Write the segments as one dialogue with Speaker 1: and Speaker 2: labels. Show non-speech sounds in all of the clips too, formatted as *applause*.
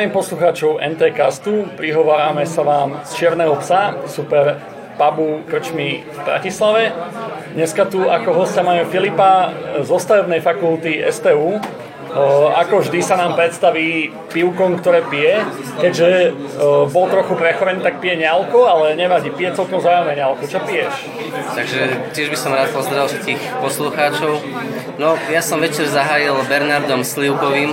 Speaker 1: Zdravím poslucháčov NT Castu, prihovárame sa vám z Čierneho psa, super pubu krčmy v Bratislave. Dneska tu ako hostia máme Filipa zo stavebnej fakulty STU, ako vždy sa nám predstaví pivkom, ktoré pije. Keďže bol trochu prechorený, tak pije nealko, ale nevadí, pije celkom zaujímavé nealko. Čo piješ?
Speaker 2: Takže tiež by som rád pozdravil všetkých poslucháčov. No, ja som večer zahájil Bernardom Slivkovým.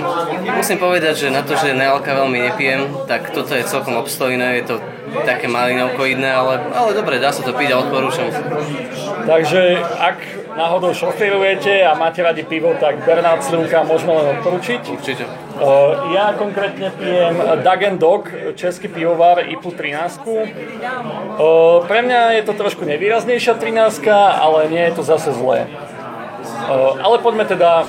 Speaker 2: Musím povedať, že na to, že nealka veľmi nepijem, tak toto je celkom obstojné. Je to také malinovkoidné, ale, ale dobre, dá sa to piť a odporúčam.
Speaker 1: Takže ak náhodou šoferujete a máte radi pivo, tak Bernard Slivka môžeme len odporučiť.
Speaker 2: Určite.
Speaker 1: Ja konkrétne pijem Dagen Dog, český pivovar IPU 13. Pre mňa je to trošku nevýraznejšia 13, ale nie je to zase zlé. Ale poďme teda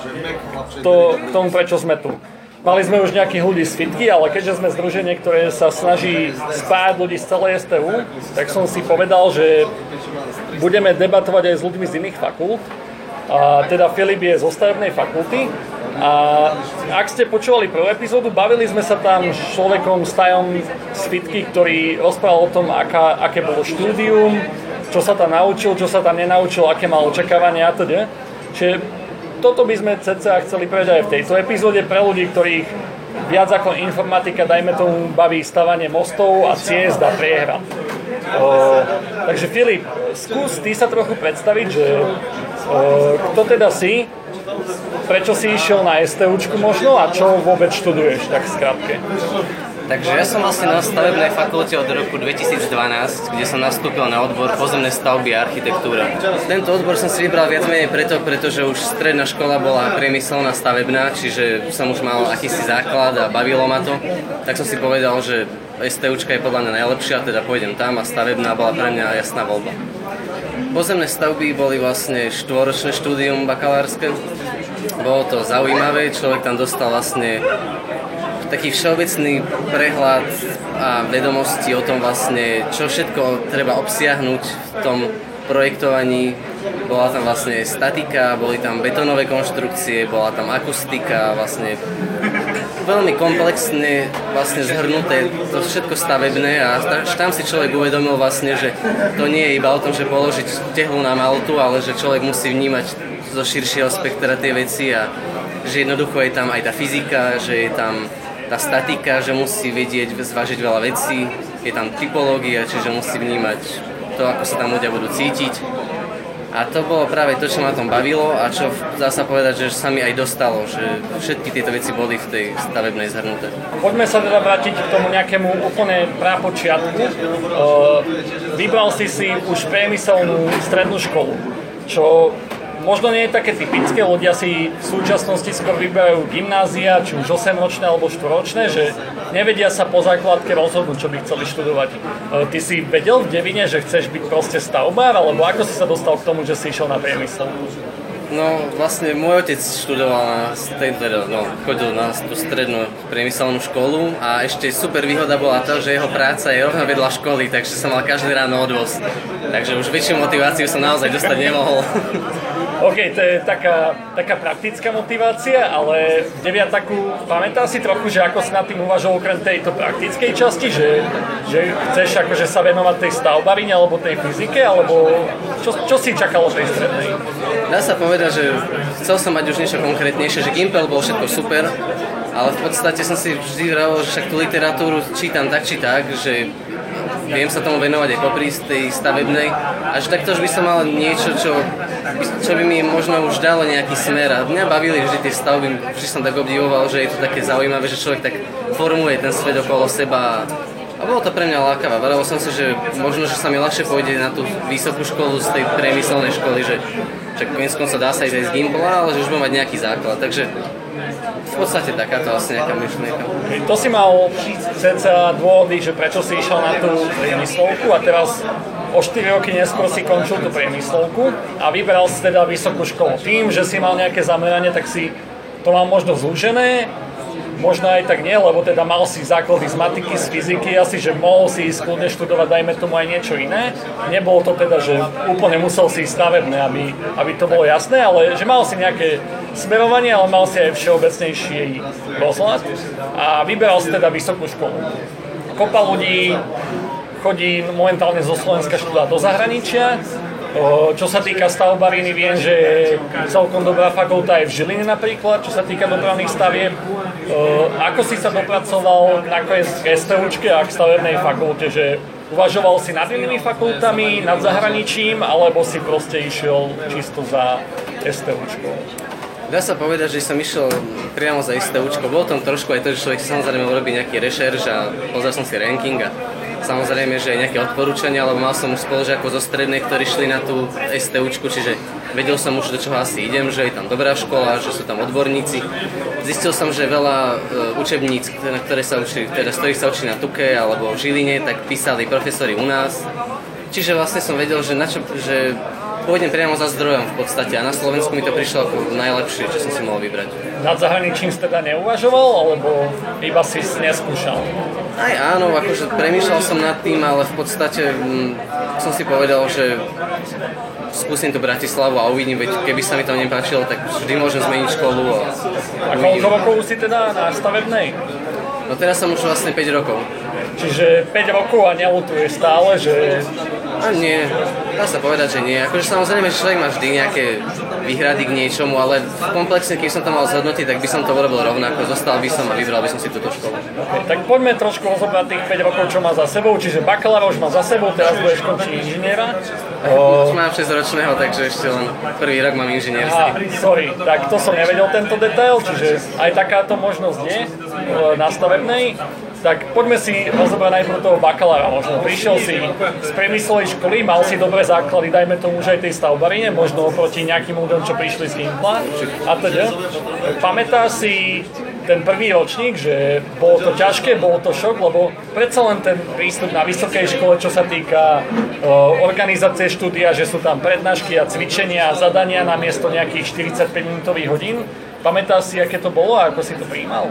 Speaker 1: to, k tomu, prečo sme tu. Mali sme už nejakých ľudí z Fitky, ale keďže sme združenie, ktoré sa snaží spájať ľudí z celej STU, tak som si povedal, že budeme debatovať aj s ľuďmi z iných fakult. A teda Filip je zo stavebnej fakulty a ak ste počúvali prvú epizódu, bavili sme sa tam s človekom, s tajom z Fitky, ktorý rozprával o tom, aká, aké bolo štúdium, čo sa tam naučil, čo sa tam nenaučil, aké mal očakávania a teda. Čiže toto by sme cca chceli povedať aj v tejto epizóde pre ľudí, ktorých viac ako informatika, dajme tomu, baví stavanie mostov a ciest a priehra. O, takže Filip, skús ty sa trochu predstaviť, že o, kto teda si, prečo si išiel na STUčku možno a čo vôbec študuješ, tak skrátke.
Speaker 2: Takže ja som vlastne na stavebnej fakulte od roku 2012, kde som nastúpil na odbor pozemné stavby a architektúra. Tento odbor som si vybral viac menej preto, pretože už stredná škola bola priemyselná stavebná, čiže som už mal akýsi základ a bavilo ma to. Tak som si povedal, že STUčka je podľa mňa najlepšia, teda pôjdem tam a stavebná bola pre mňa jasná voľba. Pozemné stavby boli vlastne štvoročné štúdium bakalárske. Bolo to zaujímavé, človek tam dostal vlastne taký všeobecný prehľad a vedomosti o tom vlastne, čo všetko treba obsiahnuť v tom projektovaní. Bola tam vlastne statika, boli tam betonové konštrukcie, bola tam akustika, vlastne veľmi komplexne vlastne zhrnuté to všetko stavebné a tam si človek uvedomil vlastne, že to nie je iba o tom, že položiť tehlu na maltu, ale že človek musí vnímať zo širšieho spektra tie veci a že jednoducho je tam aj tá fyzika, že je tam tá statika, že musí vedieť zvážiť veľa vecí, je tam typológia, čiže musí vnímať to, ako sa tam ľudia budú cítiť. A to bolo práve to, čo ma tom bavilo a čo dá sa povedať, že sa mi aj dostalo, že všetky tieto veci boli v tej stavebnej zhrnuté.
Speaker 1: Poďme sa teda vrátiť k tomu nejakému úplne prápočiatku. Vybral si si už priemyselnú strednú školu, čo možno nie je také typické, ľudia si v súčasnosti skôr vyberajú gymnázia, či už 8-ročné alebo 4-ročné, že nevedia sa po základke rozhodnúť, čo by chceli študovať. E, ty si vedel v Devine, že chceš byť proste stavbár, alebo ako si sa dostal k tomu, že si išiel na priemysel?
Speaker 2: No vlastne môj otec študoval na teda, no, chodil na tú strednú priemyselnú školu a ešte super výhoda bola to, že jeho práca je rovno vedľa školy, takže som mal každý ráno odvoz. Takže už väčšiu motiváciu som naozaj dostať nemohol. *laughs*
Speaker 1: OK, to je taká, taká praktická motivácia, ale deviataku, pamätá si trochu, že ako si nad tým uvažoval okrem tejto praktickej časti, že, že chceš akože sa venovať tej stavbarine alebo tej fyzike, alebo čo, čo si čakalo tej strednej?
Speaker 2: Dá sa povedať, že chcel som mať už niečo konkrétnejšie, že Gimpel bol všetko super, ale v podstate som si vždy vravil, že však tú literatúru čítam tak či tak, že viem sa tomu venovať aj popri tej stavebnej a že takto by som mal niečo, čo, čo by mi možno už dalo nejaký smer a mňa bavili vždy tie stavby, vždy som tak obdivoval, že je to také zaujímavé, že človek tak formuje ten svet okolo seba a bolo to pre mňa lákavé. Vravil som si, že možno, že sa mi ľahšie pôjde na tú vysokú školu z tej priemyselnej školy, že však koniec sa dá sa ísť aj z Gimpla, ale že už budem mať nejaký základ. Takže v podstate takáto asi nejaká myšlienka.
Speaker 1: To si mal cca dôvody, že prečo si išiel na tú priemyslovku a teraz o 4 roky neskôr si končil tú priemyslovku a vyberal si teda vysokú školu. Tým, že si mal nejaké zameranie, tak si to mal možno zúžené, možno aj tak nie, lebo teda mal si základy z matiky, z fyziky, asi, že mohol si ísť kľudne študovať, dajme tomu aj niečo iné. Nebolo to teda, že úplne musel si ísť stavebné, aby, aby to bolo jasné, ale že mal si nejaké smerovanie, ale mal si aj všeobecnejší rozhľad a vyberal si teda vysokú školu. Kopa ľudí chodí momentálne zo Slovenska študovať do zahraničia, čo sa týka stavbariny, viem, že celkom dobrá fakulta je v Žiline napríklad, čo sa týka dopravných stavieb. Ako si sa dopracoval nakoniec k STUčke a k stavebnej fakulte, že uvažoval si nad inými fakultami, nad zahraničím, alebo si proste išiel čisto za STUčkou?
Speaker 2: Dá sa povedať, že som išiel priamo za STUčko. Bolo tam trošku aj to, že človek samozrejme urobí nejaký rešerš a pozrel som si ranking a Samozrejme, že aj nejaké odporúčania, lebo mal som už spolužiakov zo strednej, ktorí šli na tú STUčku, čiže vedel som už, do čoho asi idem, že je tam dobrá škola, že sú tam odborníci. Zistil som, že veľa e, učebníc, na ktoré sa učili, teda z ktorých sa učili na Tuke alebo v Žiline, tak písali profesori u nás. Čiže vlastne som vedel, že, na čo, že pôjdem priamo za zdrojom v podstate a na Slovensku mi to prišlo ako najlepšie, čo som si mohol vybrať.
Speaker 1: Nad zahraničím si teda neuvažoval, alebo iba si neskúšal?
Speaker 2: Aj áno, akože premýšľal som nad tým, ale v podstate m, mm, som si povedal, že skúsim tu Bratislavu a uvidím, veď keby sa mi tam nepáčilo, tak vždy môžem zmeniť školu a,
Speaker 1: a koľko rokov si teda na stavebnej?
Speaker 2: No teraz som už vlastne 5 rokov.
Speaker 1: Čiže 5 rokov a neľutuješ stále, že
Speaker 2: a nie, dá sa povedať, že nie. Akože samozrejme, že človek má vždy nejaké výhrady k niečomu, ale komplexne, keď som to mal zhodnotiť, tak by som to urobil rovnako. Zostal by som a vybral by som si túto školu.
Speaker 1: Okay, tak poďme trošku rozobrať tých 5 rokov, čo má za sebou. Čiže bakalára už má za sebou, teraz budeš končiť inžiniera.
Speaker 2: Už mám 6 ročného, takže ešte len prvý rok mám inžinierský.
Speaker 1: sorry, tak to som nevedel tento detail, čiže aj takáto možnosť je na stavebnej. Tak poďme si rozobrať najprv toho bakalára. Možno prišiel si z priemyslovej školy, mal si dobré základy, dajme tomu už aj tej stavbarine, možno oproti nejakým ľuďom, čo prišli z Gimpla a teda. Pamätáš si ten prvý ročník, že bolo to ťažké, bolo to šok, lebo predsa len ten prístup na vysokej škole, čo sa týka uh, organizácie štúdia, že sú tam prednášky a cvičenia a zadania na miesto nejakých 45 minútových hodín. Pamätáš si, aké to bolo a ako si to prijímal?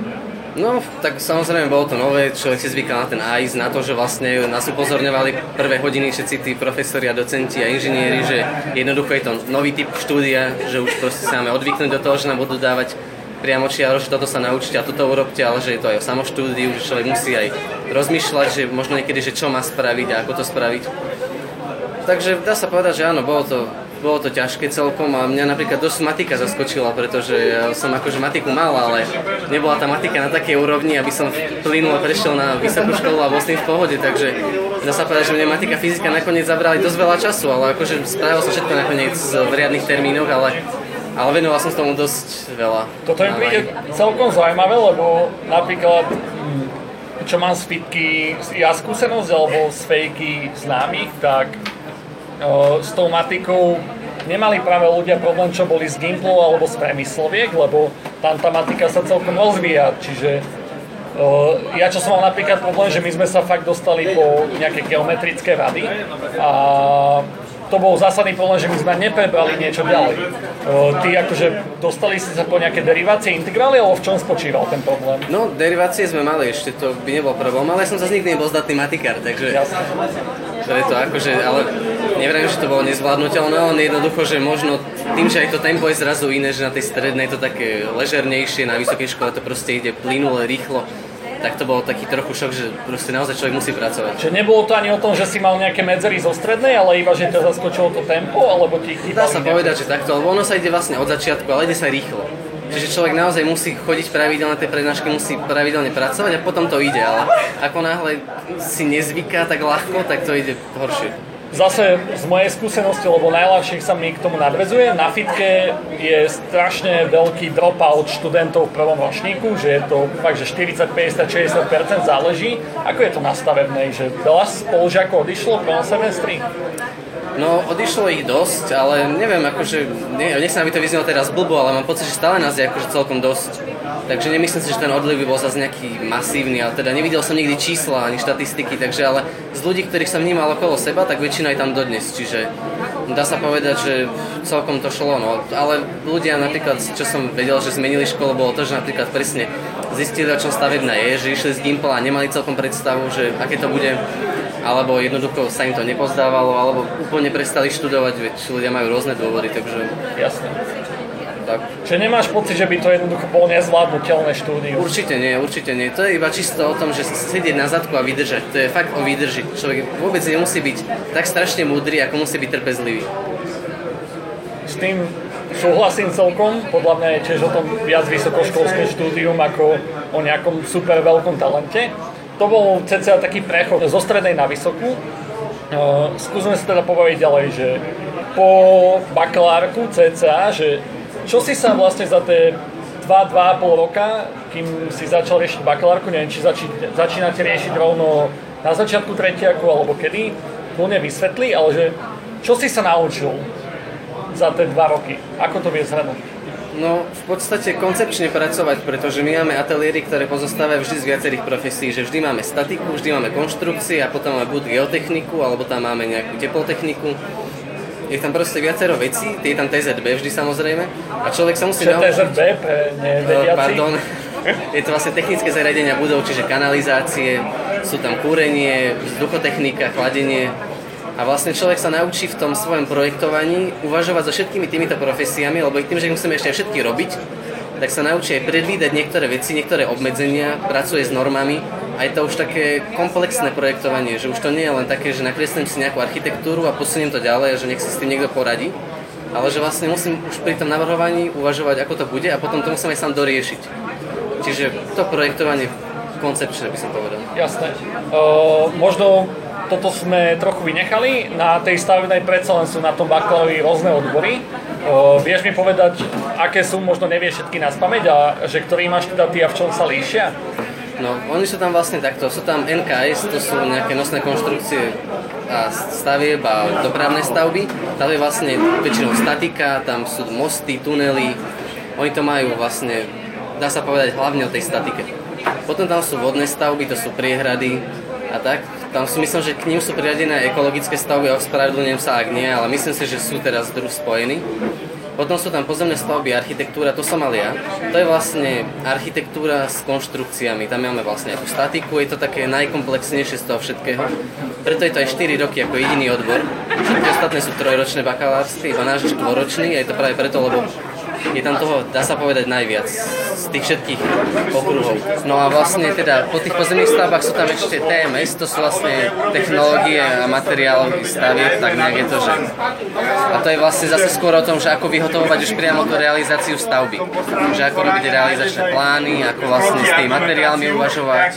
Speaker 2: No, tak samozrejme bolo to nové, človek si zvykal na ten AIS, na to, že vlastne nás upozorňovali prvé hodiny všetci tí profesori a docenti a inžinieri, že jednoducho je to nový typ štúdia, že už proste sa máme odvyknúť do toho, že nám budú dávať priamo čiaro, že toto sa naučite a toto urobte, ale že je to aj o samoštúdiu, že človek musí aj rozmýšľať, že možno niekedy, že čo má spraviť a ako to spraviť. Takže dá sa povedať, že áno, bolo to bolo to ťažké celkom a mňa napríklad dosť matika zaskočila, pretože ja som akože matiku mal, ale nebola tá matika na takej úrovni, aby som plynul a prešiel na vysokú školu a bol s tým v pohode, takže dá sa povedať, že mňa matika a fyzika nakoniec zabrali dosť veľa času, ale akože spravil som všetko nakoniec v riadnych termínoch, ale ale venoval som tomu dosť veľa.
Speaker 1: Toto mi príde celkom zaujímavé, lebo napríklad čo mám z fitky ja skúsenosť alebo z fejky známych, tak s tou matikou nemali práve ľudia problém, čo boli z Gimplu alebo z premysloviek, lebo tam tá matika sa celkom rozvíja, čiže ja čo som mal napríklad problém, že my sme sa fakt dostali po nejaké geometrické rady a to bol zásadný problém, že my sme neprebrali niečo ďalej. Ty akože dostali si sa po nejaké derivácie, integrály, alebo v čom spočíval ten problém?
Speaker 2: No, derivácie sme mali ešte, to by nebol problém, ale ja som zase nikdy nebol zdatný matikár, takže... Jasne. To akože, ale neviem, že to bolo nezvládnutelné, len jednoducho, že možno tým, že aj to tempo je zrazu iné, že na tej strednej je to také ležernejšie, na vysokej škole to proste ide plynule, rýchlo, tak to bol taký trochu šok, že proste naozaj človek musí pracovať.
Speaker 1: Čiže nebolo to ani o tom, že si mal nejaké medzery zo strednej, ale iba, že ťa zaskočilo to tempo, alebo ti
Speaker 2: chýbali Dá sa nejaké... povedať, že takto, lebo ono sa ide vlastne od začiatku, ale ide sa rýchlo. Čiže človek naozaj musí chodiť pravidelne tie prednášky, musí pravidelne pracovať a potom to ide, ale ako náhle si nezvyká tak ľahko, tak to ide horšie.
Speaker 1: Zase z mojej skúsenosti, lebo najľahšie sa mi k tomu nadvezuje, na fitke je strašne veľký dropout študentov v prvom ročníku, že je to fakt, že 40, 50, 60% záleží. Ako je to na stavebnej, že veľa spolužiakov odišlo v prvom semestri?
Speaker 2: No, odišlo ich dosť, ale neviem, akože, ne, nechcem, aby to vyznelo teraz blbo, ale mám pocit, že stále nás je akože celkom dosť. Takže nemyslím si, že ten odliv by bol zase nejaký masívny, ale teda nevidel som nikdy čísla ani štatistiky, takže ale z ľudí, ktorých som vnímal okolo seba, tak väčšina je tam dodnes, čiže dá sa povedať, že celkom to šlo, no. Ale ľudia napríklad, čo som vedel, že zmenili školu, bolo to, že napríklad presne zistili, o čom stavebná je, že išli z Gimple a nemali celkom predstavu, že aké to bude, alebo jednoducho sa im to nepozdávalo, alebo úplne prestali študovať, veď ľudia majú rôzne dôvody, takže...
Speaker 1: Jasne. Tak. Čiže nemáš pocit, že by to jednoducho bolo nezvládnutelné štúdium?
Speaker 2: Určite nie, určite nie. To je iba čisto o tom, že sedieť na zadku a vydržať. To je fakt o výdrži. Človek vôbec nemusí byť tak strašne múdry, ako musí byť trpezlivý.
Speaker 1: S tým súhlasím celkom. Podľa mňa je tiež o tom viac vysokoškolské štúdium ako o nejakom super veľkom talente. To bol cca taký prechod zo strednej na vysokú. Uh, skúsme sa teda pobaviť ďalej, že po bakalárku cca, že čo si sa vlastne za tie 2-2,5 roka, kým si začal riešiť bakalárku, neviem, či zači, začínate riešiť rovno na začiatku tretiaku alebo kedy, kľudne vysvetli, ale že čo si sa naučil za tie dva roky? Ako to vie zhrnúť?
Speaker 2: No, v podstate koncepčne pracovať, pretože my máme ateliéry, ktoré pozostávajú vždy z viacerých profesí, že vždy máme statiku, vždy máme konštrukcie a potom máme buď geotechniku, alebo tam máme nejakú teplotechniku. Je tam proste viacero vecí, je tam TZB vždy samozrejme a človek sa musí
Speaker 1: Čo naučiť... TZB pre nevediaci?
Speaker 2: Pardon, *laughs* je to vlastne technické zariadenia budov, čiže kanalizácie, sú tam kúrenie, vzduchotechnika, chladenie, a vlastne človek sa naučí v tom svojom projektovaní uvažovať so všetkými týmito profesiami, lebo tým, že musíme ešte všetky robiť, tak sa naučí aj predvídať niektoré veci, niektoré obmedzenia, pracuje s normami a je to už také komplexné projektovanie, že už to nie je len také, že nakreslím si nejakú architektúru a posuniem to ďalej a že nech si s tým niekto poradí, ale že vlastne musím už pri tom navrhovaní uvažovať, ako to bude a potom to musím aj sám doriešiť. Čiže to projektovanie koncepčné by som povedal.
Speaker 1: Jasné. Uh, možno toto sme trochu vynechali. Na tej stavebnej predsa len sú na tom bakalári rôzne odbory. Uh, vieš mi povedať, aké sú, možno nevieš všetky na spameť a že ktorý máš teda ty a v čom sa líšia?
Speaker 2: No, oni sú tam vlastne takto. Sú tam NKS, to sú nejaké nosné konštrukcie a stavieb a dopravné stavby. Tam je vlastne väčšinou statika, tam sú mosty, tunely. Oni to majú vlastne, dá sa povedať, hlavne o tej statike. Potom tam sú vodné stavby, to sú priehrady a tak. Tam si myslím, že k ním sú priradené ekologické stavby, ospravedlňujem sa, ak nie, ale myslím si, že sú teraz druh spojení. Potom sú tam pozemné stavby, architektúra, to som mal ja. To je vlastne architektúra s konštrukciami. Tam máme vlastne tú statiku, je to také najkomplexnejšie z toho všetkého. Preto je to aj 4 roky ako jediný odbor. Všetky ostatné sú trojročné bakalárske, iba náš štvoročný je to práve preto, lebo je tam toho, dá sa povedať, najviac z tých všetkých okruhov. No a vlastne teda po tých pozemných stavbách sú tam ešte TMS, to sú vlastne technológie a materiály stavieb, tak nejak je to, že... A to je vlastne zase skôr o tom, že ako vyhotovovať už priamo tú realizáciu stavby. Že ako robiť realizačné plány, ako vlastne s tými materiálmi uvažovať,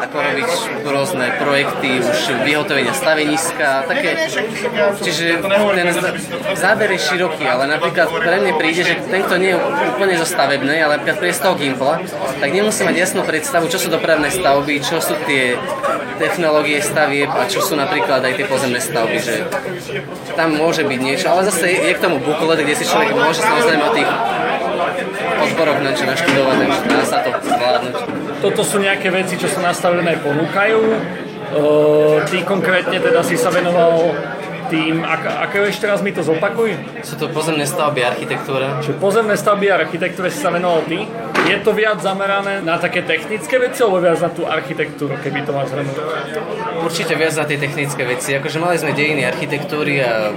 Speaker 2: ako robiť rôzne projekty, už vyhotovenia staveniska, také. Čiže ten záber je široký, ale napríklad pre mňa príde, že kto nie je úplne zo stavebnej, ale príde z toho Gimpla, tak nemusí mať jasnú predstavu, čo sú dopravné stavby, čo sú tie technológie stavieb a čo sú napríklad aj tie pozemné stavby, že tam môže byť niečo, ale zase je k tomu buklet, kde si človek môže samozrejme o tých odboroch niečo naštudovať, takže dá sa to zvládnuť.
Speaker 1: Toto sú nejaké veci, čo sa nastavené ponúkajú. Uh, ty konkrétne teda si sa venoval tým, ak, ako ešte raz mi to zopakuj?
Speaker 2: Sú to pozemné stavby architektúra.
Speaker 1: Čiže pozemné stavby a architektúre si sa venoval ty. Je to viac zamerané na také technické veci, alebo viac na tú architektúru, keby to máš zhrnúť?
Speaker 2: Určite viac na tie technické veci. Akože mali sme dejiny architektúry a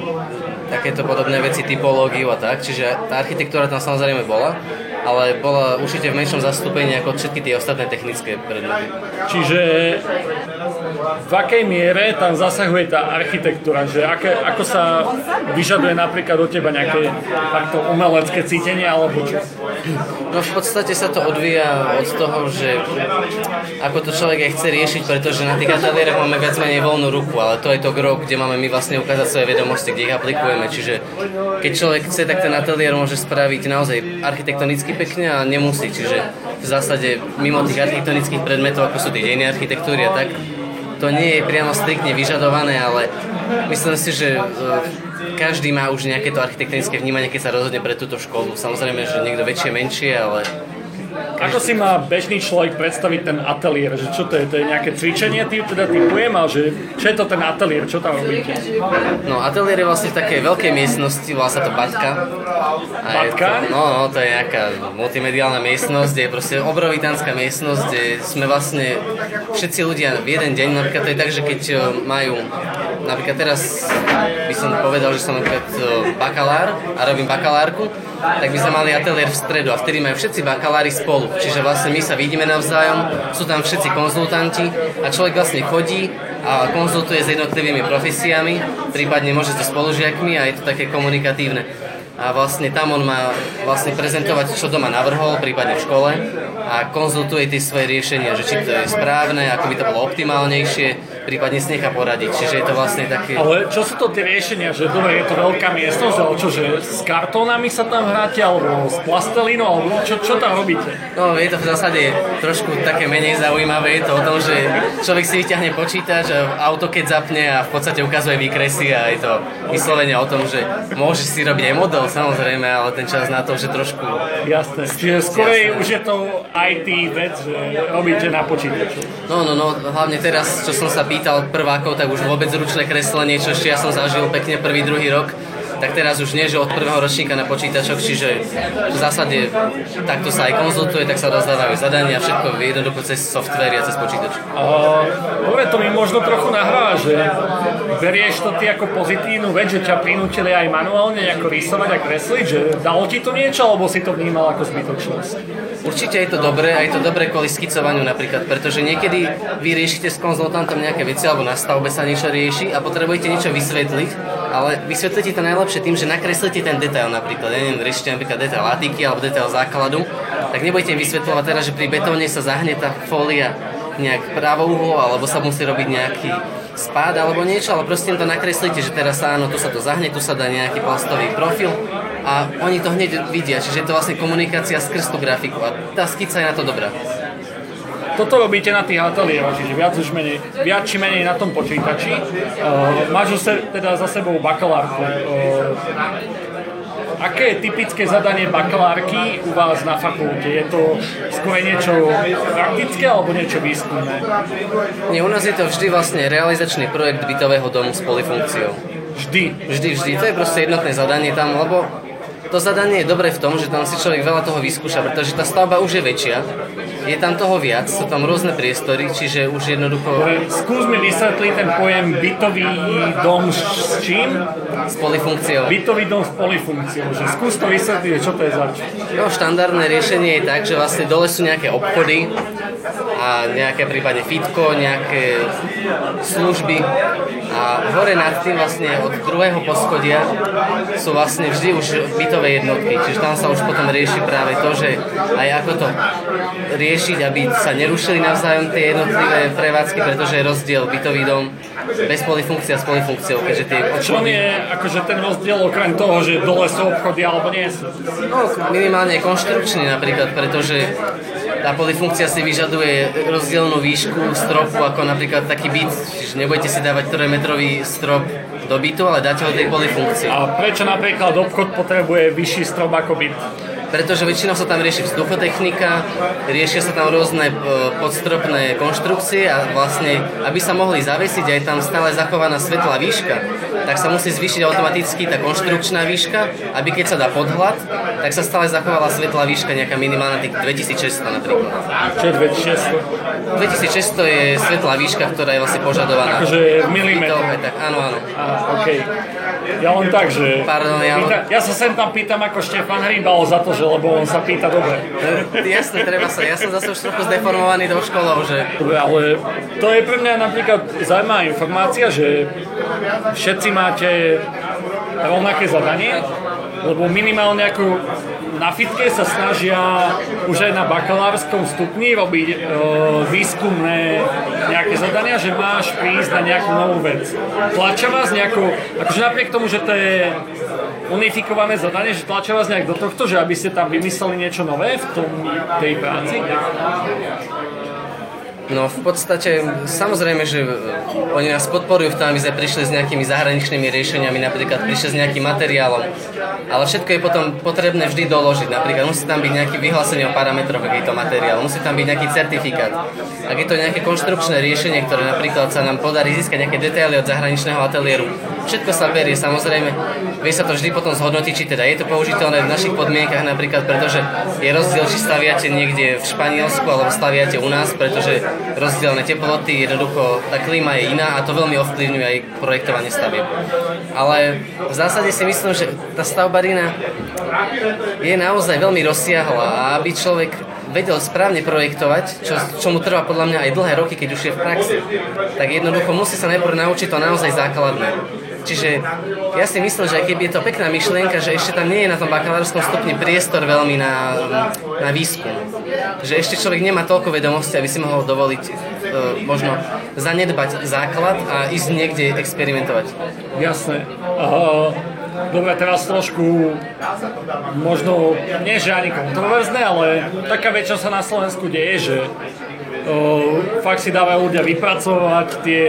Speaker 2: takéto podobné veci, typológiu a tak, čiže tá architektúra tam samozrejme bola ale bola určite v menšom zastúpení ako všetky tie ostatné technické predmety.
Speaker 1: Čiže v akej miere tam zasahuje tá architektúra, že aké, ako sa vyžaduje napríklad od teba nejaké takto umelecké cítenie alebo čo?
Speaker 2: No v podstate sa to odvíja od toho, že ako to človek aj chce riešiť, pretože na tých ateliéroch máme viac menej voľnú ruku, ale to je to gro, kde máme my vlastne ukázať svoje vedomosti, kde ich aplikujeme. Čiže keď človek chce, tak ten ateliér môže spraviť naozaj architektonicky pekne a nemusí. Čiže v zásade mimo tých architektonických predmetov, ako sú tie dejné architektúry a tak, to nie je priamo striktne vyžadované, ale myslím si, že e, každý má už nejaké to architektonické vnímanie, keď sa rozhodne pre túto školu. Samozrejme, že niekto väčšie, menšie, ale
Speaker 1: Ako si má bežný človek predstaviť ten ateliér? Že čo to je? To je nejaké cvičenie, ty teda typujem, ale že čo je to ten ateliér? Čo tam robíte?
Speaker 2: No, ateliér je vlastne v takej veľkej miestnosti, volá sa to Batka. A je
Speaker 1: Batka?
Speaker 2: To, no, no, to je nejaká multimediálna miestnosť, kde je proste obrovitánska miestnosť, kde sme vlastne všetci ľudia v jeden deň, napríklad to je tak, že keď eh, majú, napríklad teraz by som povedal, že som napríklad eh, bakalár a robím bakalárku, tak by sme mali ateliér v stredu a vtedy majú všetci bakalári spolu. Čiže vlastne my sa vidíme navzájom, sú tam všetci konzultanti a človek vlastne chodí a konzultuje s jednotlivými profesiami, prípadne môže so spolužiakmi a je to také komunikatívne. A vlastne tam on má vlastne prezentovať, čo doma navrhol, prípadne v škole a konzultuje tie svoje riešenia, že či to je správne, ako by to bolo optimálnejšie, prípadne si nechá poradiť. Čiže je to vlastne také...
Speaker 1: Ale čo sú to tie riešenia, že dobre, je to veľká miestnosť, ale čo, že s kartónami sa tam hráte, alebo s plastelínou, alebo čo, čo tam robíte?
Speaker 2: No, je to v zásade trošku také menej zaujímavé. Je to o tom, že človek si vyťahne počítač auto keď zapne a v podstate ukazuje výkresy a je to vyslovene o tom, že môžeš si robiť aj model, samozrejme, ale ten čas na to, že trošku...
Speaker 1: Jasné, čiže skorej už je to IT vec, že robíte na počítači.
Speaker 2: No, no, no, hlavne teraz, čo som sa pýtal prvákov, tak už vôbec ručné kreslenie, čo ešte ja som zažil pekne prvý, druhý rok, tak teraz už nie, že od prvého ročníka na počítačoch, čiže v zásade takto sa aj konzultuje, tak sa rozdávajú zadania, všetko jednoducho cez software a cez počítač.
Speaker 1: Dobre, to mi možno trochu nahráva, že berieš to ty ako pozitívnu vec, že ťa prinútili aj manuálne nejako rysovať a kresliť, že dalo ti to niečo, alebo si to vnímal ako zbytočnosť?
Speaker 2: Určite je to dobré, a je to dobré kvôli skicovaniu napríklad, pretože niekedy vy riešite s konzultantom nejaké veci, alebo na stavbe sa niečo rieši a potrebujete niečo vysvetliť, ale vysvetlíte to najlepšie tým, že nakreslíte ten detail napríklad, ja neviem, riešite napríklad detail latiky alebo detail základu, tak nebudete vysvetľovať teraz, že pri betóne sa zahne tá fólia nejak pravouhlo, alebo sa musí robiť nejaký spád alebo niečo, ale proste im to nakreslíte, že teraz áno, tu sa to zahne, tu sa dá nejaký plastový profil a oni to hneď vidia, čiže je to vlastne komunikácia skrz tú grafiku a tá skica je na to dobrá.
Speaker 1: Toto robíte na tých ateliéroch, čiže viac, už menej, viac či menej na tom počítači. Uh, máš se, teda za sebou bakalárku. Uh, aké je typické zadanie bakalárky u vás na fakulte? Je to skôr niečo praktické alebo niečo výskumné?
Speaker 2: Nie, u nás je to vždy vlastne realizačný projekt bytového domu s polifunkciou.
Speaker 1: Vždy.
Speaker 2: Vždy, vždy. To je proste jednotné zadanie tam, lebo to zadanie je dobré v tom, že tam si človek veľa toho vyskúša, pretože tá stavba už je väčšia, je tam toho viac, sú tam rôzne priestory, čiže už jednoducho...
Speaker 1: Skús mi vysvetliť ten pojem bytový dom s čím?
Speaker 2: S polifunkciou.
Speaker 1: Bytový dom s polifunkciou, že skús to vysvetliť, čo to je zač.
Speaker 2: No, štandardné riešenie je tak, že vlastne dole sú nejaké obchody a nejaké prípadne fitko, nejaké služby a hore nad tým vlastne od druhého poschodia sú vlastne vždy už bytové jednotky, čiže tam sa už potom rieši práve to, že aj ako to riešiť, aby sa nerušili navzájom tie jednotlivé prevádzky, pretože je rozdiel bytový dom bez polifunkcie a s polifunkciou, keďže tie obchody...
Speaker 1: je akože ten rozdiel okrem toho, že dole sú obchody alebo nie sú?
Speaker 2: No, minimálne konštrukčný napríklad, pretože tá polifunkcia si vyžaduje rozdielnú výšku stropu ako napríklad taký byt, čiže nebudete si dávať 3 metrový strop do bytu, ale dáte ho tej polifunkcie.
Speaker 1: A prečo napríklad obchod potrebuje vyšší strop ako byt?
Speaker 2: pretože väčšinou sa tam rieši vzduchotechnika, riešia sa tam rôzne e, podstropné konštrukcie a vlastne, aby sa mohli zavesiť aj tam stále zachovaná svetlá výška, tak sa musí zvýšiť automaticky tá konštrukčná výška, aby keď sa dá podhľad, tak sa stále zachovala svetlá výška nejaká minimálna tých 2600 napríklad.
Speaker 1: Čo je
Speaker 2: 2600
Speaker 1: 2600?
Speaker 2: je svetlá výška, ktorá je vlastne požadovaná.
Speaker 1: Akože v milimetroch.
Speaker 2: Tak, áno, áno.
Speaker 1: Á, OK. Ja len tak, že...
Speaker 2: Pardon, ja...
Speaker 1: Pýta, ja sa sem tam pýtam ako Štefan Hrýbal za to, že lebo on sa pýta dobre.
Speaker 2: Jasne, treba sa. Ja som zase už trochu zdeformovaný do školou, že...
Speaker 1: Ale to je pre mňa napríklad zaujímavá informácia, že všetci máte rovnaké zadanie, lebo minimálne ako na fitke sa snažia už aj na bakalárskom stupni robiť e, výskumné nejaké zadania, že máš prísť na nejakú novú vec. Tlačia vás nejako, akože napriek tomu, že to je unifikované zadanie, že tlačia vás nejak do tohto, že aby ste tam vymysleli niečo nové v tom, tej práci?
Speaker 2: No v podstate, samozrejme, že e, oni nás podporujú v tom, aby sme prišli s nejakými zahraničnými riešeniami, napríklad prišli s nejakým materiálom, ale všetko je potom potrebné vždy doložiť. Napríklad musí tam byť nejaké vyhlásenie o parametroch, aký to materiál, musí tam byť nejaký certifikát. Ak je to nejaké konštrukčné riešenie, ktoré napríklad sa nám podarí získať nejaké detaily od zahraničného ateliéru, všetko sa berie, samozrejme, vie sa to vždy potom zhodnotiť, či teda je to použiteľné v našich podmienkach napríklad, pretože je rozdiel, či staviate niekde v Španielsku alebo staviate u nás, pretože rozdielne teploty, jednoducho tá klíma je iná a to veľmi ovplyvňuje aj projektovanie stavieb. Ale v zásade si myslím, že tá stavbarina je naozaj veľmi rozsiahla a aby človek vedel správne projektovať, čo, čo mu trvá podľa mňa aj dlhé roky, keď už je v praxi, tak jednoducho musí sa najprv naučiť to naozaj základné. Čiže ja si myslím, že keby je to pekná myšlienka, že ešte tam nie je na tom bakalárskom stupni priestor veľmi na, na výskum. Že ešte človek nemá toľko vedomostí, aby si mohol dovoliť e, možno zanedbať základ a ísť niekde experimentovať.
Speaker 1: Jasné. Uh, dobre, teraz trošku možno, nie že ani kontroverzné, ale taká vec, čo sa na Slovensku deje, že uh, fakt si dávajú ľudia vypracovať tie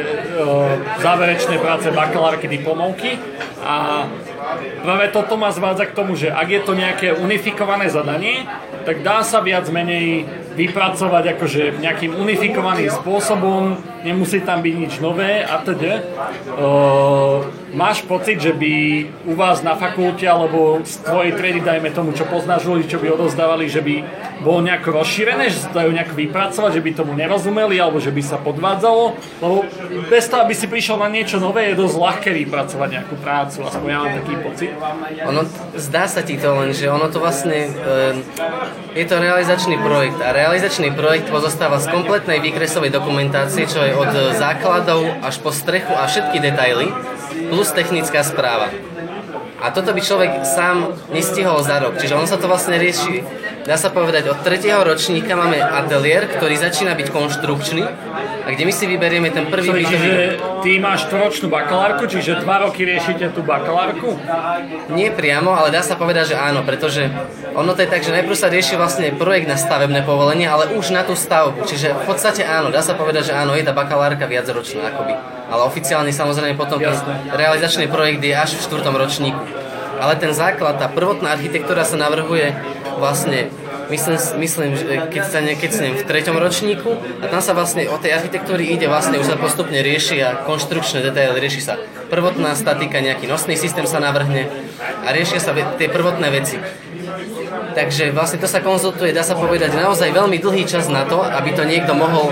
Speaker 1: uh, záverečné práce bakalárky, diplomovky a práve toto ma zvádza k tomu, že ak je to nejaké unifikované zadanie, tak dá sa viac menej vypracovať akože nejakým unifikovaným spôsobom, nemusí tam byť nič nové a teda. Uh, máš pocit, že by u vás na fakulte alebo z tvojej triedy, dajme tomu, čo poznáš ľudí, čo by odozdávali, že by bolo nejako rozšírené, že sa dajú nejako vypracovať, že by tomu nerozumeli alebo že by sa podvádzalo, lebo bez toho, aby si prišiel na niečo nové, je dosť ľahké vypracovať nejakú prácu, aspoň ja mám taký pocit.
Speaker 2: Ono, zdá sa ti to len, že ono to vlastne, e, je to realizačný projekt a realizačný projekt pozostáva z kompletnej výkresovej dokumentácie, čo je od základov až po strechu a všetky detaily, plus technická správa. A toto by človek sám nestihol za rok. Čiže on sa to vlastne rieši, dá sa povedať, od tretieho ročníka máme ateliér, ktorý začína byť konštrukčný a kde my si vyberieme ten prvý
Speaker 1: bytový... Čiže ty máš tvoročnú bakalárku, čiže dva roky riešite tú bakalárku?
Speaker 2: Nie priamo, ale dá sa povedať, že áno, pretože ono to je tak, že najprv sa rieši vlastne projekt na stavebné povolenie, ale už na tú stavbu. Čiže v podstate áno, dá sa povedať, že áno, je tá bakalárka viacročná akoby. Ale oficiálne samozrejme potom ten realizačný projekt je až v štvrtom ročníku. Ale ten základ, tá prvotná architektúra sa navrhuje vlastne myslím, myslím že keď sa keď v treťom ročníku a tam sa vlastne o tej architektúry ide vlastne, už sa postupne rieši a konštrukčné detaily rieši sa prvotná statika, nejaký nosný systém sa navrhne a riešia sa tie prvotné veci. Takže vlastne to sa konzultuje, dá sa povedať, naozaj veľmi dlhý čas na to, aby to niekto mohol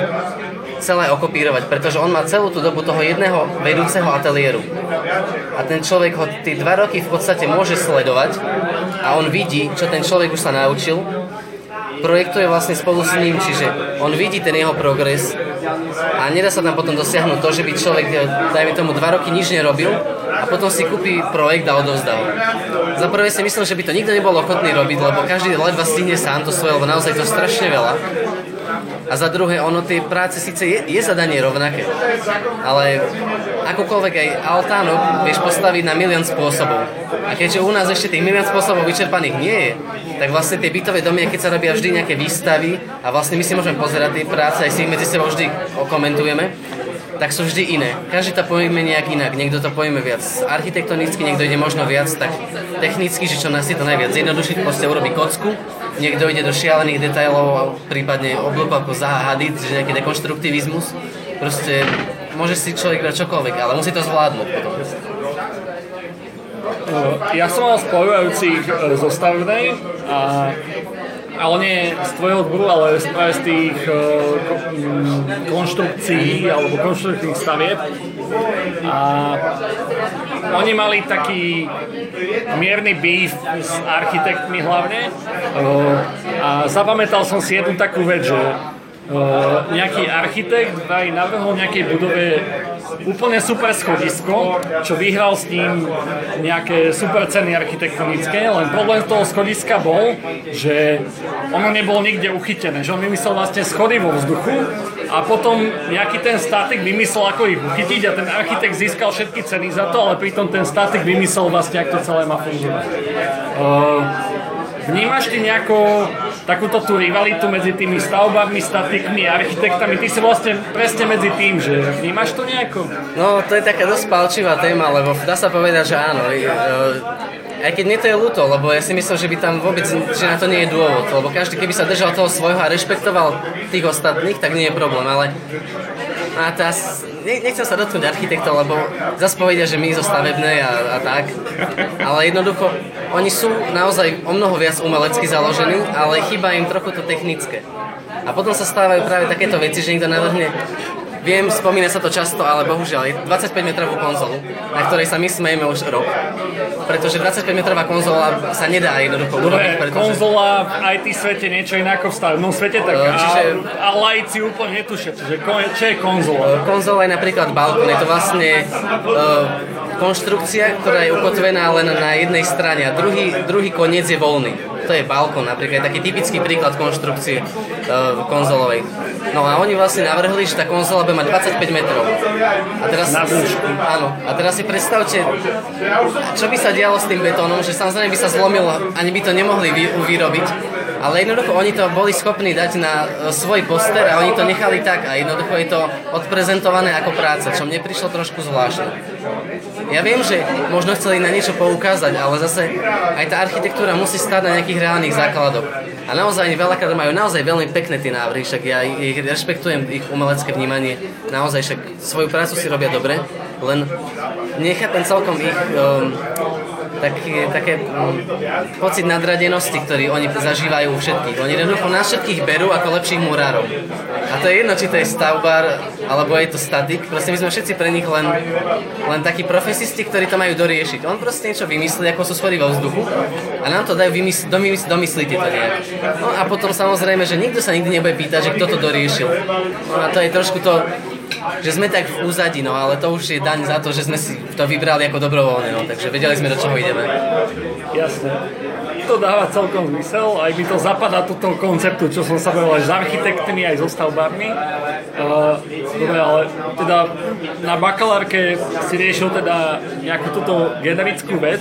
Speaker 2: celé okopírovať, pretože on má celú tú dobu toho jedného vedúceho ateliéru. A ten človek ho tie dva roky v podstate môže sledovať a on vidí, čo ten človek už sa naučil projektuje vlastne spolu s ním, čiže on vidí ten jeho progres a nedá sa tam potom dosiahnuť to, že by človek, dajme tomu, dva roky nič nerobil a potom si kúpi projekt a odovzdá ho. Za prvé si myslím, že by to nikto nebol ochotný robiť, lebo každý ledva stihne sám to svoje, lebo naozaj to strašne veľa. A za druhé, ono tie práce síce je, je zadanie rovnaké, ale akúkoľvek aj altánok vieš postaviť na milión spôsobov. A keďže u nás ešte tých milión spôsobov vyčerpaných nie je, tak vlastne tie bytové domy, keď sa robia vždy nejaké výstavy a vlastne my si môžeme pozerať tie práce, aj si ich medzi sebou vždy okomentujeme, tak sú vždy iné. Každý to pojme nejak inak. Niekto to pojme viac architektonicky, niekto ide možno viac tak technicky, že čo nás je to najviac zjednodušiť, proste urobiť kocku niekto ide do šialených detailov, prípadne oblúku ako Zaha Hadid, že nejaký dekonštruktivizmus. Proste môže si človek brať čokoľvek, ale musí to zvládnuť potom.
Speaker 1: Ja som mal spojujúcich e, zo stavebnej a ale nie z tvojho odboru, ale práve z tých uh, konštrukcií alebo konštruktívnych stavieb. A oni mali taký mierny beef s architektmi hlavne. Uh, a zapamätal som si jednu takú vec, že uh, nejaký architekt aj navrhol nejakej budove úplne super schodisko, čo vyhral s ním nejaké super ceny architektonické, len problém toho schodiska bol, že ono nebolo nikde uchytené, že on vymyslel vlastne schody vo vzduchu a potom nejaký ten statik vymyslel, ako ich uchytiť a ten architekt získal všetky ceny za to, ale pritom ten statik vymyslel vlastne, ako to celé má fungovať. Uh, Vnímaš ty nejako takúto tú rivalitu medzi tými stavbami, statikmi, architektami. Ty si vlastne presne medzi tým, že vnímaš to nejako?
Speaker 2: No, to je taká dosť palčivá téma, lebo dá sa povedať, že áno. E, aj keď mne to je ľúto, lebo ja si myslím, že by tam vôbec, že na to nie je dôvod, lebo každý, keby sa držal toho svojho a rešpektoval tých ostatných, tak nie je problém, ale a tá, nechcem sa dotknúť architektov, lebo zase povedia, že my zo stavebnej a, a tak, ale jednoducho, oni sú naozaj o mnoho viac umelecky založení, ale chýba im trochu to technické. A potom sa stávajú práve takéto veci, že niekto navrhne Viem, spomína sa to často, ale bohužiaľ je 25 metrovú konzolu, na ktorej sa my smejeme už rok. Pretože 25 metrová konzola sa nedá jednoducho urobiť.
Speaker 1: Pretože... Konzola v IT svete niečo iné ako v stavebnom svete, tak uh, čiže, a, a lajci úplne netušia. Čiže čo je konzola?
Speaker 2: Konzola je napríklad balkón, je to vlastne uh, konštrukcia, ktorá je ukotvená len na jednej strane a druhý, druhý koniec je voľný. To je balkón, napríklad taký typický príklad konštrukcie uh, konzolovej. No a oni vlastne navrhli, že tá konzola bude mať 25 metrov. A teraz, áno, a teraz si predstavte, čo by sa dialo s tým betónom, že samozrejme by sa zlomilo, ani by to nemohli vy, vyrobiť, ale jednoducho oni to boli schopní dať na uh, svoj poster a oni to nechali tak a jednoducho je to odprezentované ako práca, čo mne prišlo trošku zvláštne. Ja viem, že možno chceli na niečo poukázať, ale zase aj tá architektúra musí stať na nejakých reálnych základoch. A naozaj veľakrát majú naozaj veľmi pekné tie návrhy, však ja ich rešpektujem, ich umelecké vnímanie, naozaj však svoju prácu si robia dobre, len nechápem celkom ich um, taký, také um, pocit nadradenosti, ktorý oni zažívajú všetkých. Oni jednoducho na všetkých berú ako lepších murárov. A to je jedno, či to je stavbar, alebo je to statik. Proste my sme všetci pre nich len, len takí profesisti, ktorí to majú doriešiť. On proste niečo vymyslí, ako sú spory vo vzduchu a nám to dajú vymysl- domysl- domyslíte to nejak. No a potom samozrejme, že nikto sa nikdy nebude pýtať, že kto to doriešil. No a to je trošku to, že sme tak v úzadi, no ale to už je daň za to, že sme si to vybrali ako dobrovoľné, no, takže vedeli sme, do čoho ideme.
Speaker 1: Jasné. To dáva celkom zmysel, aj mi to zapadá túto konceptu, čo som sa povedal, aj s architektmi, aj so stavbármi. Uh, dobre, ale teda na bakalárke si riešil teda nejakú túto generickú vec,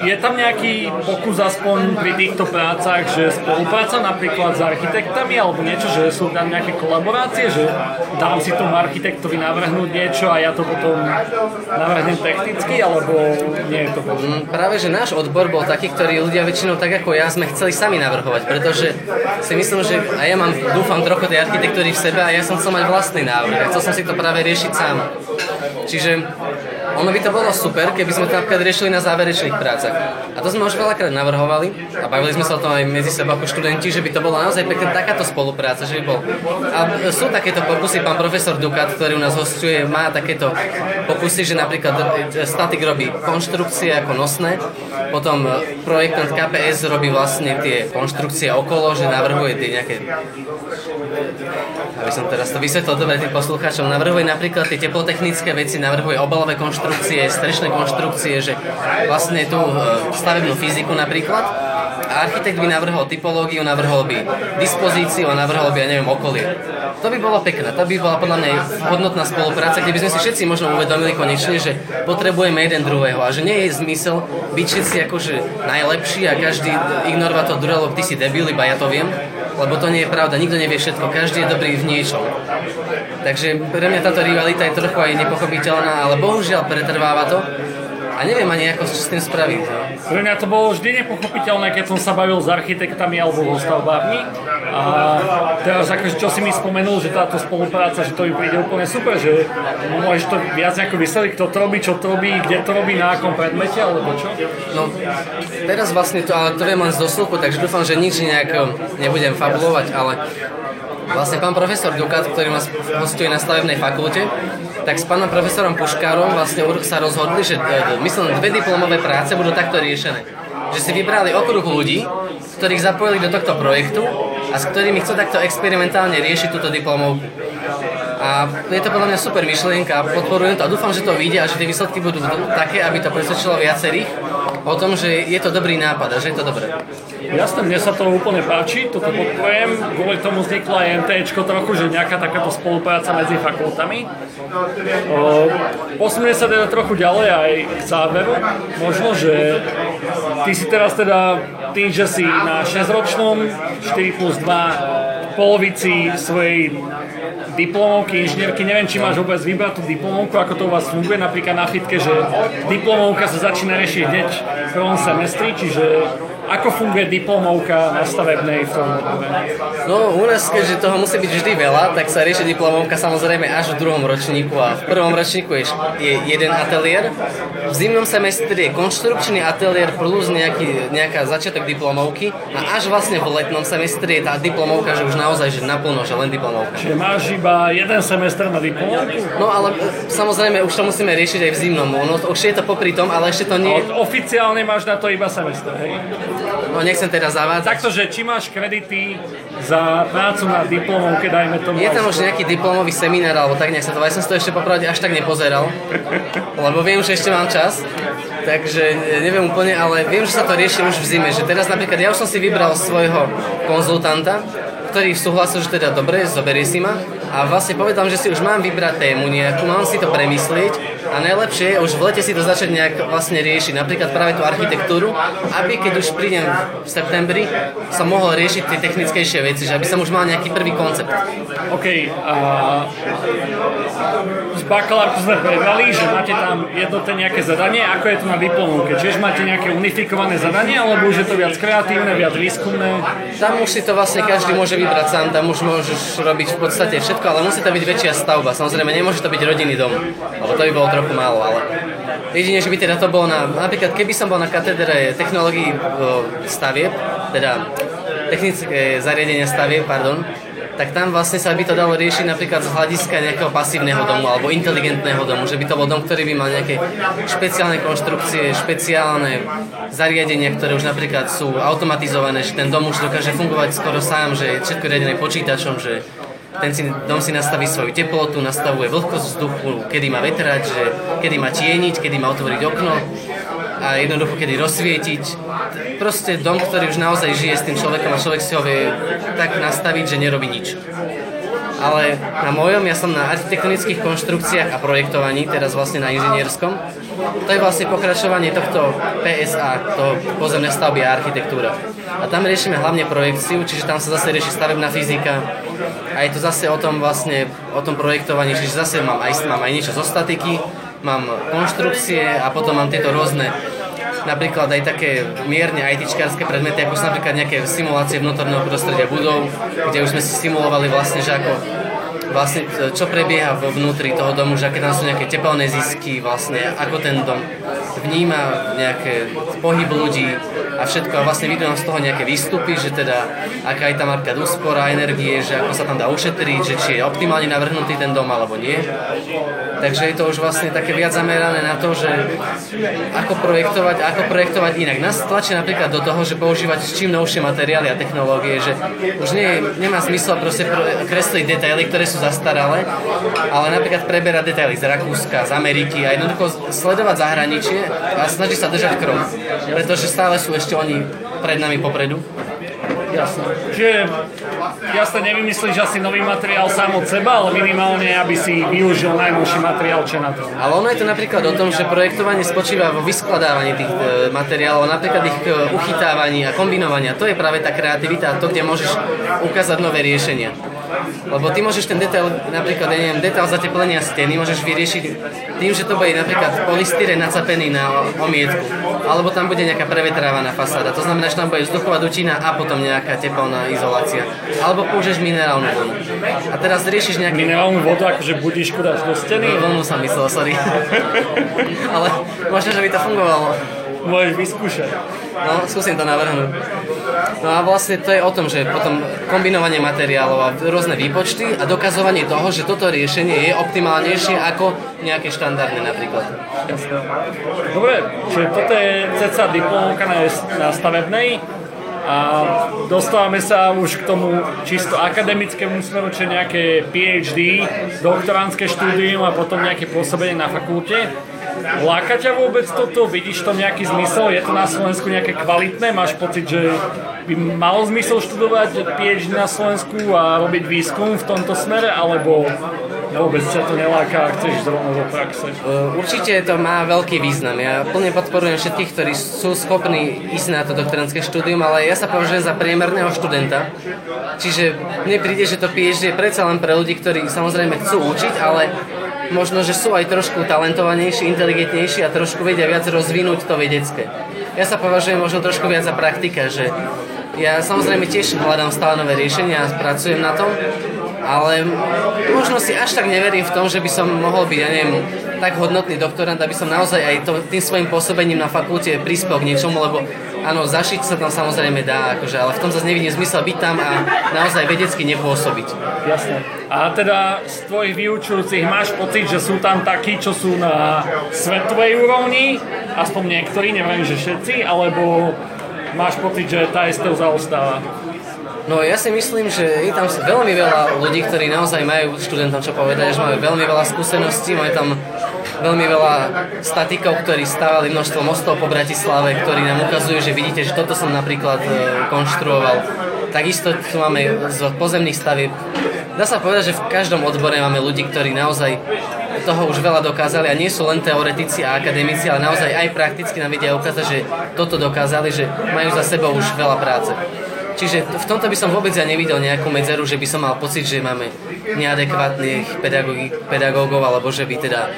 Speaker 1: je tam nejaký pokus aspoň pri týchto prácach, že spolupráca napríklad s architektami alebo niečo, že sú tam nejaké kolaborácie, že dám si tomu architektovi navrhnúť niečo a ja to potom navrhnem technicky, alebo nie je to
Speaker 2: mm, Práve, že náš odbor bol taký, ktorý ľudia väčšinou tak ako ja sme chceli sami navrhovať, pretože si myslím, že a ja mám, dúfam, trochu tej architektúry v sebe a ja som chcel mať vlastný návrh a chcel som si to práve riešiť sám. Čiže ono by to bolo super, keby sme to napríklad riešili na záverečných prácach. A to sme už veľakrát navrhovali a bavili sme sa o tom aj medzi sebou ako študenti, že by to bola naozaj pekná takáto spolupráca, že by bol. A sú takéto pokusy, pán profesor Dukat, ktorý u nás hostuje, má takéto pokusy, že napríklad statik robí konštrukcie ako nosné, potom projektant KPS robí vlastne tie konštrukcie okolo, že navrhuje tie nejaké aby som teraz to vysvetlil dobre tým poslucháčom, navrhuje napríklad tie teplotechnické veci, navrhuje obalové konštrukcie, strešné konštrukcie, že vlastne tú e, stavebnú fyziku napríklad. A architekt by navrhol typológiu, navrhol by dispozíciu a navrhol by, ja neviem, okolie. To by bolo pekné, to by bola podľa mňa hodnotná spolupráca, kde by sme si všetci možno uvedomili konečne, že potrebujeme jeden druhého a že nie je zmysel byť všetci akože najlepší a každý ignorovať to druhé, lebo ty si debil, iba ja to viem lebo to nie je pravda, nikto nevie všetko, každý je dobrý v niečom. Takže pre mňa táto rivalita je trochu aj nepochopiteľná, ale bohužiaľ pretrváva to a neviem ani ako s tým spraviť. No.
Speaker 1: Pre mňa to bolo vždy nepochopiteľné, keď som sa bavil s architektami alebo stavbármi. A teraz akože, čo si mi spomenul, že táto spolupráca, že to mi príde úplne super, že môžeš to viac nejako vysvetliť, kto to robí, čo to robí, kde to robí, na akom predmete alebo čo?
Speaker 2: No, teraz vlastne to, ale to viem len z dosluchu, takže dúfam, že nič nejak nebudem fabulovať, ale vlastne pán profesor Dukat, ktorý nás hostuje na stavebnej fakulte, tak s pánom profesorom Puškárom vlastne sa rozhodli, že e, myslím, dve diplomové práce budú takto riešené. Že si vybrali okruh ľudí, ktorých zapojili do tohto projektu a s ktorými chcú takto experimentálne riešiť túto diplomovku. A je to podľa mňa super myšlienka podporujem to a dúfam, že to vyjde a že tie výsledky budú také, aby to presvedčilo viacerých o tom, že je to dobrý nápad a že je to dobré.
Speaker 1: Jasné, mne sa to úplne páči, toto podporujem. Kvôli tomu vznikla aj MT trochu, že nejaká takáto spolupráca medzi fakultami. Posunie sa teda trochu ďalej aj k záveru. Možno, že ty si teraz teda tým, že si na 6-ročnom 4 plus 2 polovici svojej diplomovky, inžinierky, neviem, či máš vôbec vybrať tú diplomovku, ako to u vás funguje, napríklad na fitke, že diplomovka sa začína riešiť hneď v prvom semestri, čiže ako funguje diplomovka na stavebnej tom
Speaker 2: No u nás, keďže toho musí byť vždy veľa, tak sa rieši diplomovka samozrejme až v druhom ročníku a v prvom ročníku je, je jeden ateliér. V zimnom semestri je konštrukčný ateliér plus nejaký, nejaká začiatok diplomovky a až vlastne v letnom semestri je tá diplomovka, že už naozaj že naplno, že len diplomovka.
Speaker 1: Čiže máš iba jeden semestr na diplomovku?
Speaker 2: No ale samozrejme už to musíme riešiť aj v zimnom. No, už je to popri tom, ale ešte to nie...
Speaker 1: Oficiálne máš na to iba semestr, hej?
Speaker 2: No nechcem teraz zavádzať.
Speaker 1: Takto, že či máš kredity za prácu na diplomovke, dajme tomu.
Speaker 2: Je tam už nejaký diplomový seminár, alebo tak nejak sa to, ja som si to ešte popravde až tak nepozeral, lebo viem, že ešte mám čas, takže neviem úplne, ale viem, že sa to rieši už v zime, že teraz napríklad ja už som si vybral svojho konzultanta, ktorý súhlasil, že teda dobre, zoberie si ma a vlastne povedal, že si už mám vybrať tému nejakú, mám si to premyslieť a najlepšie je už v lete si to začať nejak vlastne riešiť, napríklad práve tú architektúru, aby keď už prídem v septembri, som mohol riešiť tie technickejšie veci, že aby som už mal nejaký prvý koncept.
Speaker 1: OK, z bakalárku sme prebrali, že máte tam jednotné nejaké zadanie, ako je to na diplomovke, čiže máte nejaké unifikované zadanie, alebo už je to viac kreatívne, viac výskumné?
Speaker 2: Tam už si to vlastne každý môže vybrať sám, tam už môžeš robiť v podstate všetko ale musí to byť väčšia stavba. Samozrejme, nemôže to byť rodinný dom, lebo to by bolo trochu málo, ale jedine, že by teda to bolo na, napríklad keby som bol na katedre technológií stavieb, teda technické zariadenia stavieb, pardon, tak tam vlastne sa by to dalo riešiť napríklad z hľadiska nejakého pasívneho domu alebo inteligentného domu, že by to bol dom, ktorý by mal nejaké špeciálne konštrukcie, špeciálne zariadenia, ktoré už napríklad sú automatizované, že ten dom už dokáže fungovať skoro sám, že je všetko riadené počítačom, že ten si, dom si nastaví svoju teplotu, nastavuje vlhkosť vzduchu, kedy má vetrať, že kedy má tieniť, kedy má otvoriť okno a jednoducho kedy rozsvietiť. Proste dom, ktorý už naozaj žije s tým človekom a človek si ho vie tak nastaviť, že nerobí nič. Ale na mojom, ja som na architektonických konštrukciách a projektovaní, teraz vlastne na inžinierskom. To je vlastne pokračovanie tohto PSA, to pozemné stavby a architektúra. A tam riešime hlavne projekciu, čiže tam sa zase rieši stavebná fyzika, a je to zase o tom vlastne, o tom projektovaní, čiže zase mám aj, mám aj niečo zo statiky, mám konštrukcie a potom mám tieto rôzne napríklad aj také mierne ITčkárske predmety, ako sú napríklad nejaké simulácie vnútorného prostredia budov, kde už sme si simulovali vlastne, že ako vlastne čo prebieha vo vnútri toho domu, že aké tam sú nejaké tepelné zisky, vlastne ako ten dom vníma nejaké pohyb ľudí, a všetko a vlastne vidím z toho nejaké výstupy, že teda aká je tam napríklad úspora energie, že ako sa tam dá ušetriť, že či je optimálne navrhnutý ten dom alebo nie. Takže je to už vlastne také viac zamerané na to, že ako projektovať, ako projektovať inak. Nás tlačí napríklad do toho, že používať čím novšie materiály a technológie, že už nie, nemá zmysel proste kresliť detaily, ktoré sú zastaralé, ale napríklad preberať detaily z Rakúska, z Ameriky a jednoducho sledovať zahraničie a snažiť sa držať krok. Pretože stále sú ešte oni pred nami popredu.
Speaker 1: Jasne. Čiže jasne nevymyslíš asi nový materiál sám od seba, ale minimálne, aby si využil najnovší materiál, čo na to.
Speaker 2: Ale ono je to napríklad o tom, že projektovanie spočíva vo vyskladávaní tých e, materiálov, napríklad ich e, uchytávaní a kombinovania. To je práve tá kreativita a to, kde môžeš ukázať nové riešenia. Lebo ty môžeš ten detail, napríklad, neviem, detail zateplenia steny môžeš vyriešiť tým, že to bude napríklad polystyren nacapený na omietku. Alebo tam bude nejaká prevetrávaná fasáda. To znamená, že tam bude vzduchová dutina a potom nejaká teplná izolácia. Alebo použiješ minerálnu vodu. A teraz riešiš nejaké...
Speaker 1: Minerálnu vodu, akože budíš kudáš do steny?
Speaker 2: Vlnu som myslel, sorry. *laughs* Ale možno, že by to fungovalo.
Speaker 1: Môžeš vyskúšať.
Speaker 2: No, skúsim to navrhnúť. No a vlastne to je o tom, že potom kombinovanie materiálov a rôzne výpočty a dokazovanie toho, že toto riešenie je optimálnejšie ako nejaké štandardné napríklad.
Speaker 1: Dobre, čiže toto je ceca diplomovka na, stavebnej a dostávame sa už k tomu čisto akademickému smeru, čo nejaké PhD, doktoránske štúdium a potom nejaké pôsobenie na fakulte. Láka ťa vôbec toto? Vidíš to nejaký zmysel? Je to na Slovensku nejaké kvalitné? Máš pocit, že by malo zmysel študovať PhD na Slovensku a robiť výskum v tomto smere? Alebo vôbec ťa to neláka a chceš zrovna do praxe?
Speaker 2: Určite to má veľký význam. Ja plne podporujem všetkých, ktorí sú schopní ísť na to doktorantské štúdium, ale ja sa považujem za priemerného študenta. Čiže mne príde, že to PhD je predsa len pre ľudí, ktorí samozrejme chcú učiť, ale možno, že sú aj trošku talentovanejší, inteligentnejší a trošku vedia viac rozvinúť to vedecké. Ja sa považujem možno trošku viac za praktika, že ja samozrejme tiež hľadám stále nové riešenia a pracujem na tom, ale možno si až tak neverím v tom, že by som mohol byť, ja neviem, tak hodnotný doktorant, aby som naozaj aj to, tým svojim pôsobením na fakulte prispel k niečomu, lebo áno, zašiť sa tam samozrejme dá, akože, ale v tom zase nevidím zmysel byť tam a naozaj vedecky nepôsobiť.
Speaker 1: Jasne. A teda z tvojich vyučujúcich máš pocit, že sú tam takí, čo sú na svetovej úrovni, aspoň niektorí, neviem, že všetci, alebo máš pocit, že tá STU zaostáva?
Speaker 2: No ja si myslím, že je tam veľmi veľa ľudí, ktorí naozaj majú študentom čo povedať, že majú veľmi veľa skúseností, majú tam veľmi veľa statikov, ktorí stávali množstvo mostov po Bratislave, ktorí nám ukazujú, že vidíte, že toto som napríklad e, konštruoval. Takisto tu máme z pozemných stavieb. Dá sa povedať, že v každom odbore máme ľudí, ktorí naozaj toho už veľa dokázali a nie sú len teoretici a akademici, ale naozaj aj prakticky nám vedia ukázať, že toto dokázali, že majú za sebou už veľa práce. Čiže v tomto by som vôbec ja nevidel nejakú medzeru, že by som mal pocit, že máme neadekvátnych pedagógov, alebo že by teda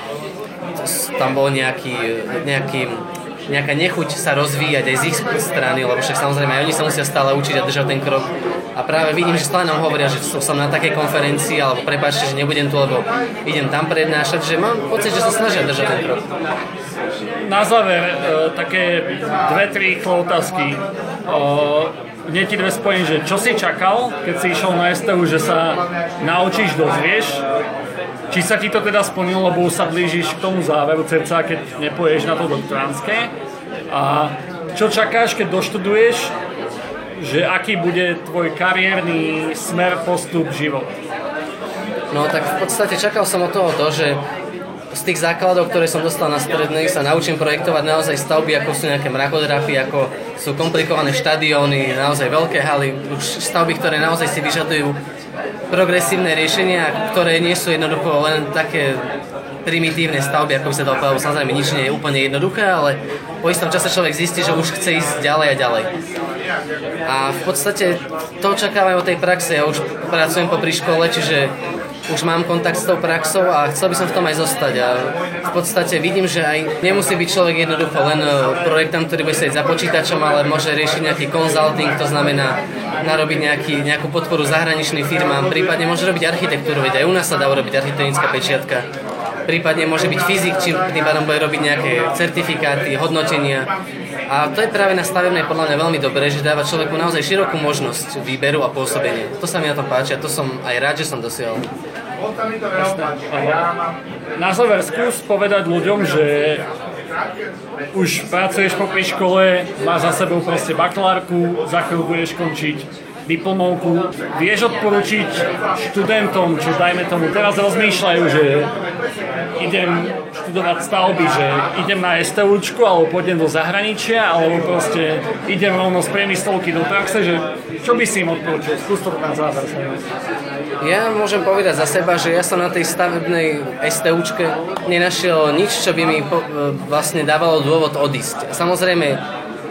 Speaker 2: tam bol nejaký, nejaký nejaká nechuť sa rozvíjať aj z ich strany, lebo však samozrejme aj oni sa musia stále učiť a držať ten krok. A práve vidím, že stále nám hovoria, že som na takej konferencii, alebo prepáčte, že nebudem tu, lebo idem tam prednášať, že mám pocit, že sa snažia držať ten krok.
Speaker 1: Na záver, e, také dve, tri otázky. Hneď ti dve spojím, že čo si čakal, keď si išiel na STU, že sa naučíš, dozvieš, či sa ti to teda splnilo, lebo sa blížiš k tomu záveru ceca, keď nepoješ na to doktoránske. A čo čakáš, keď doštuduješ, že aký bude tvoj kariérny smer, postup, život?
Speaker 2: No tak v podstate čakal som od toho to, že z tých základov, ktoré som dostal na strednej, sa naučím projektovať naozaj stavby, ako sú nejaké mrakodrapy, ako sú komplikované štadióny, naozaj veľké haly, už stavby, ktoré naozaj si vyžadujú progresívne riešenia, ktoré nie sú jednoducho len také primitívne stavby, ako by sa dalo povedať, samozrejme nič nie je úplne jednoduché, ale po istom čase človek zistí, že už chce ísť ďalej a ďalej. A v podstate to očakávam od tej praxe, ja už pracujem po škole, čiže už mám kontakt s tou praxou a chcel by som v tom aj zostať. A v podstate vidím, že aj nemusí byť človek jednoducho len e, projektant, ktorý bude sedieť za počítačom, ale môže riešiť nejaký consulting, to znamená narobiť nejaký, nejakú podporu zahraničným firmám, prípadne môže robiť architektúru, veď aj u nás sa dá urobiť architektonická pečiatka. Prípadne môže byť fyzik, či tým pádom bude robiť nejaké certifikáty, hodnotenia. A to je práve na stavebnej podľa mňa veľmi dobré, že dáva človeku naozaj širokú možnosť výberu a pôsobenia. To sa mi na tom páči a to som aj rád, že som dosiahol.
Speaker 1: Na záver skús povedať ľuďom, že už pracuješ po škole, máš za sebou proste bakalárku, za chvíľu budeš končiť diplomovku. Vieš odporučiť študentom, čo dajme tomu teraz rozmýšľajú, že idem študovať stavby, že idem na STUčku, alebo pôjdem do zahraničia, alebo proste idem rovno z priemyslovky do praxe, že čo by si im odporučil? Skús to na záver.
Speaker 2: Ja môžem povedať za seba, že ja som na tej stavebnej STUčke nenašiel nič, čo by mi po, vlastne dávalo dôvod odísť. Samozrejme,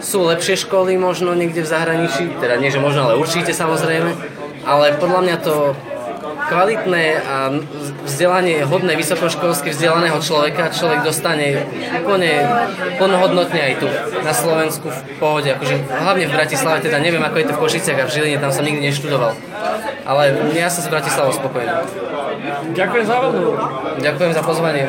Speaker 2: sú lepšie školy možno niekde v zahraničí, teda nie, že možno, ale určite samozrejme, ale podľa mňa to kvalitné a vzdelanie hodné vysokoškolské vzdelaného človeka človek dostane úplne plnohodnotne aj tu na Slovensku v pohode, akože hlavne v Bratislave, teda neviem ako je to v Košiciach a v Žiline, tam som nikdy neštudoval. Ale ja som s Bratislavou spokojný.
Speaker 1: Ďakujem za rozhovor.
Speaker 2: Ďakujem za pozvanie.